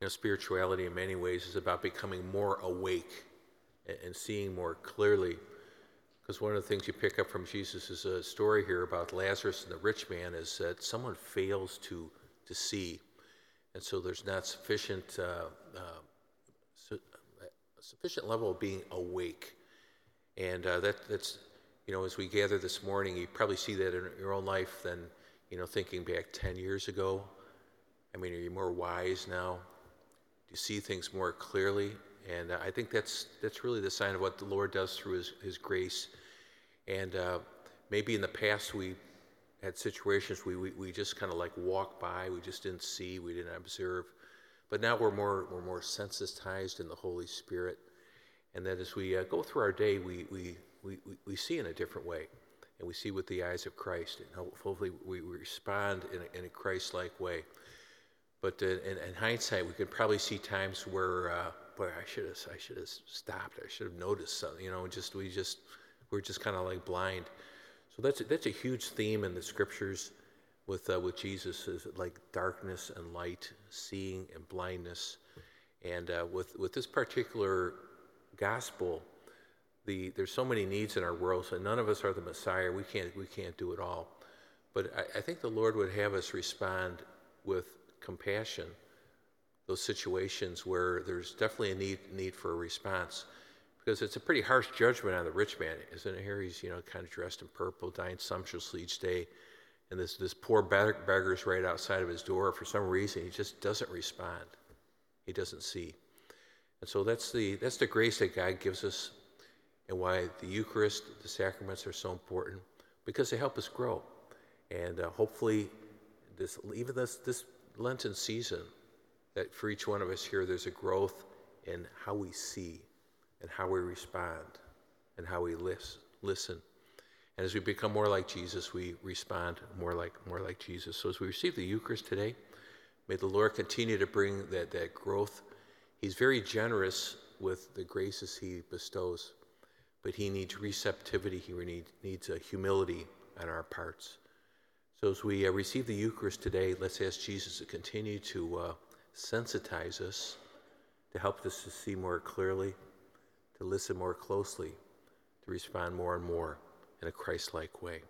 You know, spirituality in many ways is about becoming more awake and, seeing more clearly. Because one of the things you pick up from Jesus is a story here about Lazarus and the rich man is that someone fails to, to see. And so there's not sufficient, uh, uh, su- sufficient level of being awake. And uh, that, that's, you know, as we gather this morning, you probably see that in your own life than, you know, thinking back 10 years ago. I mean, are you more wise now? You see things more clearly? And uh, I think that's, that's really the sign of what the Lord does through His, his grace. And uh, maybe in the past we had situations we, we, we just kind of like walked by, we just didn't see, we didn't observe. But now we're more, we're more sensitized in the Holy Spirit. And that as we uh, go through our day, we, we, we, we see in a different way. And we see with the eyes of Christ. And hopefully we respond in a, in a Christ like way. But in, in, hindsight, we could probably see times where, uh, boy, I should have, I should have stopped. I should have noticed something. You know, just we just we're just kind of like blind. So that's a, that's a huge theme in the scriptures with uh, with Jesus is like darkness and light, seeing and blindness, and uh, with with this particular gospel, the there's so many needs in our world. So none of us are the Messiah. We can't we can't do it all. But I, I think the Lord would have us respond with compassion. Those situations where there's definitely a need need for a response because it's a pretty harsh judgment on the rich man, isn't it? Here he's, you know, kind of dressed in purple, dying sumptuously each day, and this this poor beggar's right outside of his door. For some reason, he just doesn't respond. He doesn't see, and so that's the that's the grace that God gives us, and why the Eucharist, the sacraments are so important, because they help us grow, and uh, hopefully, this even this this Lenten season, that for each one of us here, there's a growth in how we see and how we respond and how we listen. And as we become more like Jesus, we respond more like more like Jesus. So as we receive the Eucharist today, may the Lord continue to bring that, that growth. He's very generous with the graces he bestows, but he needs receptivity, he needs, needs a humility on our parts. So as we uh, receive the Eucharist today, let's ask Jesus to continue to uh, sensitize us, to help us to see more clearly to listen more closely, to respond more and more in a Christ like way.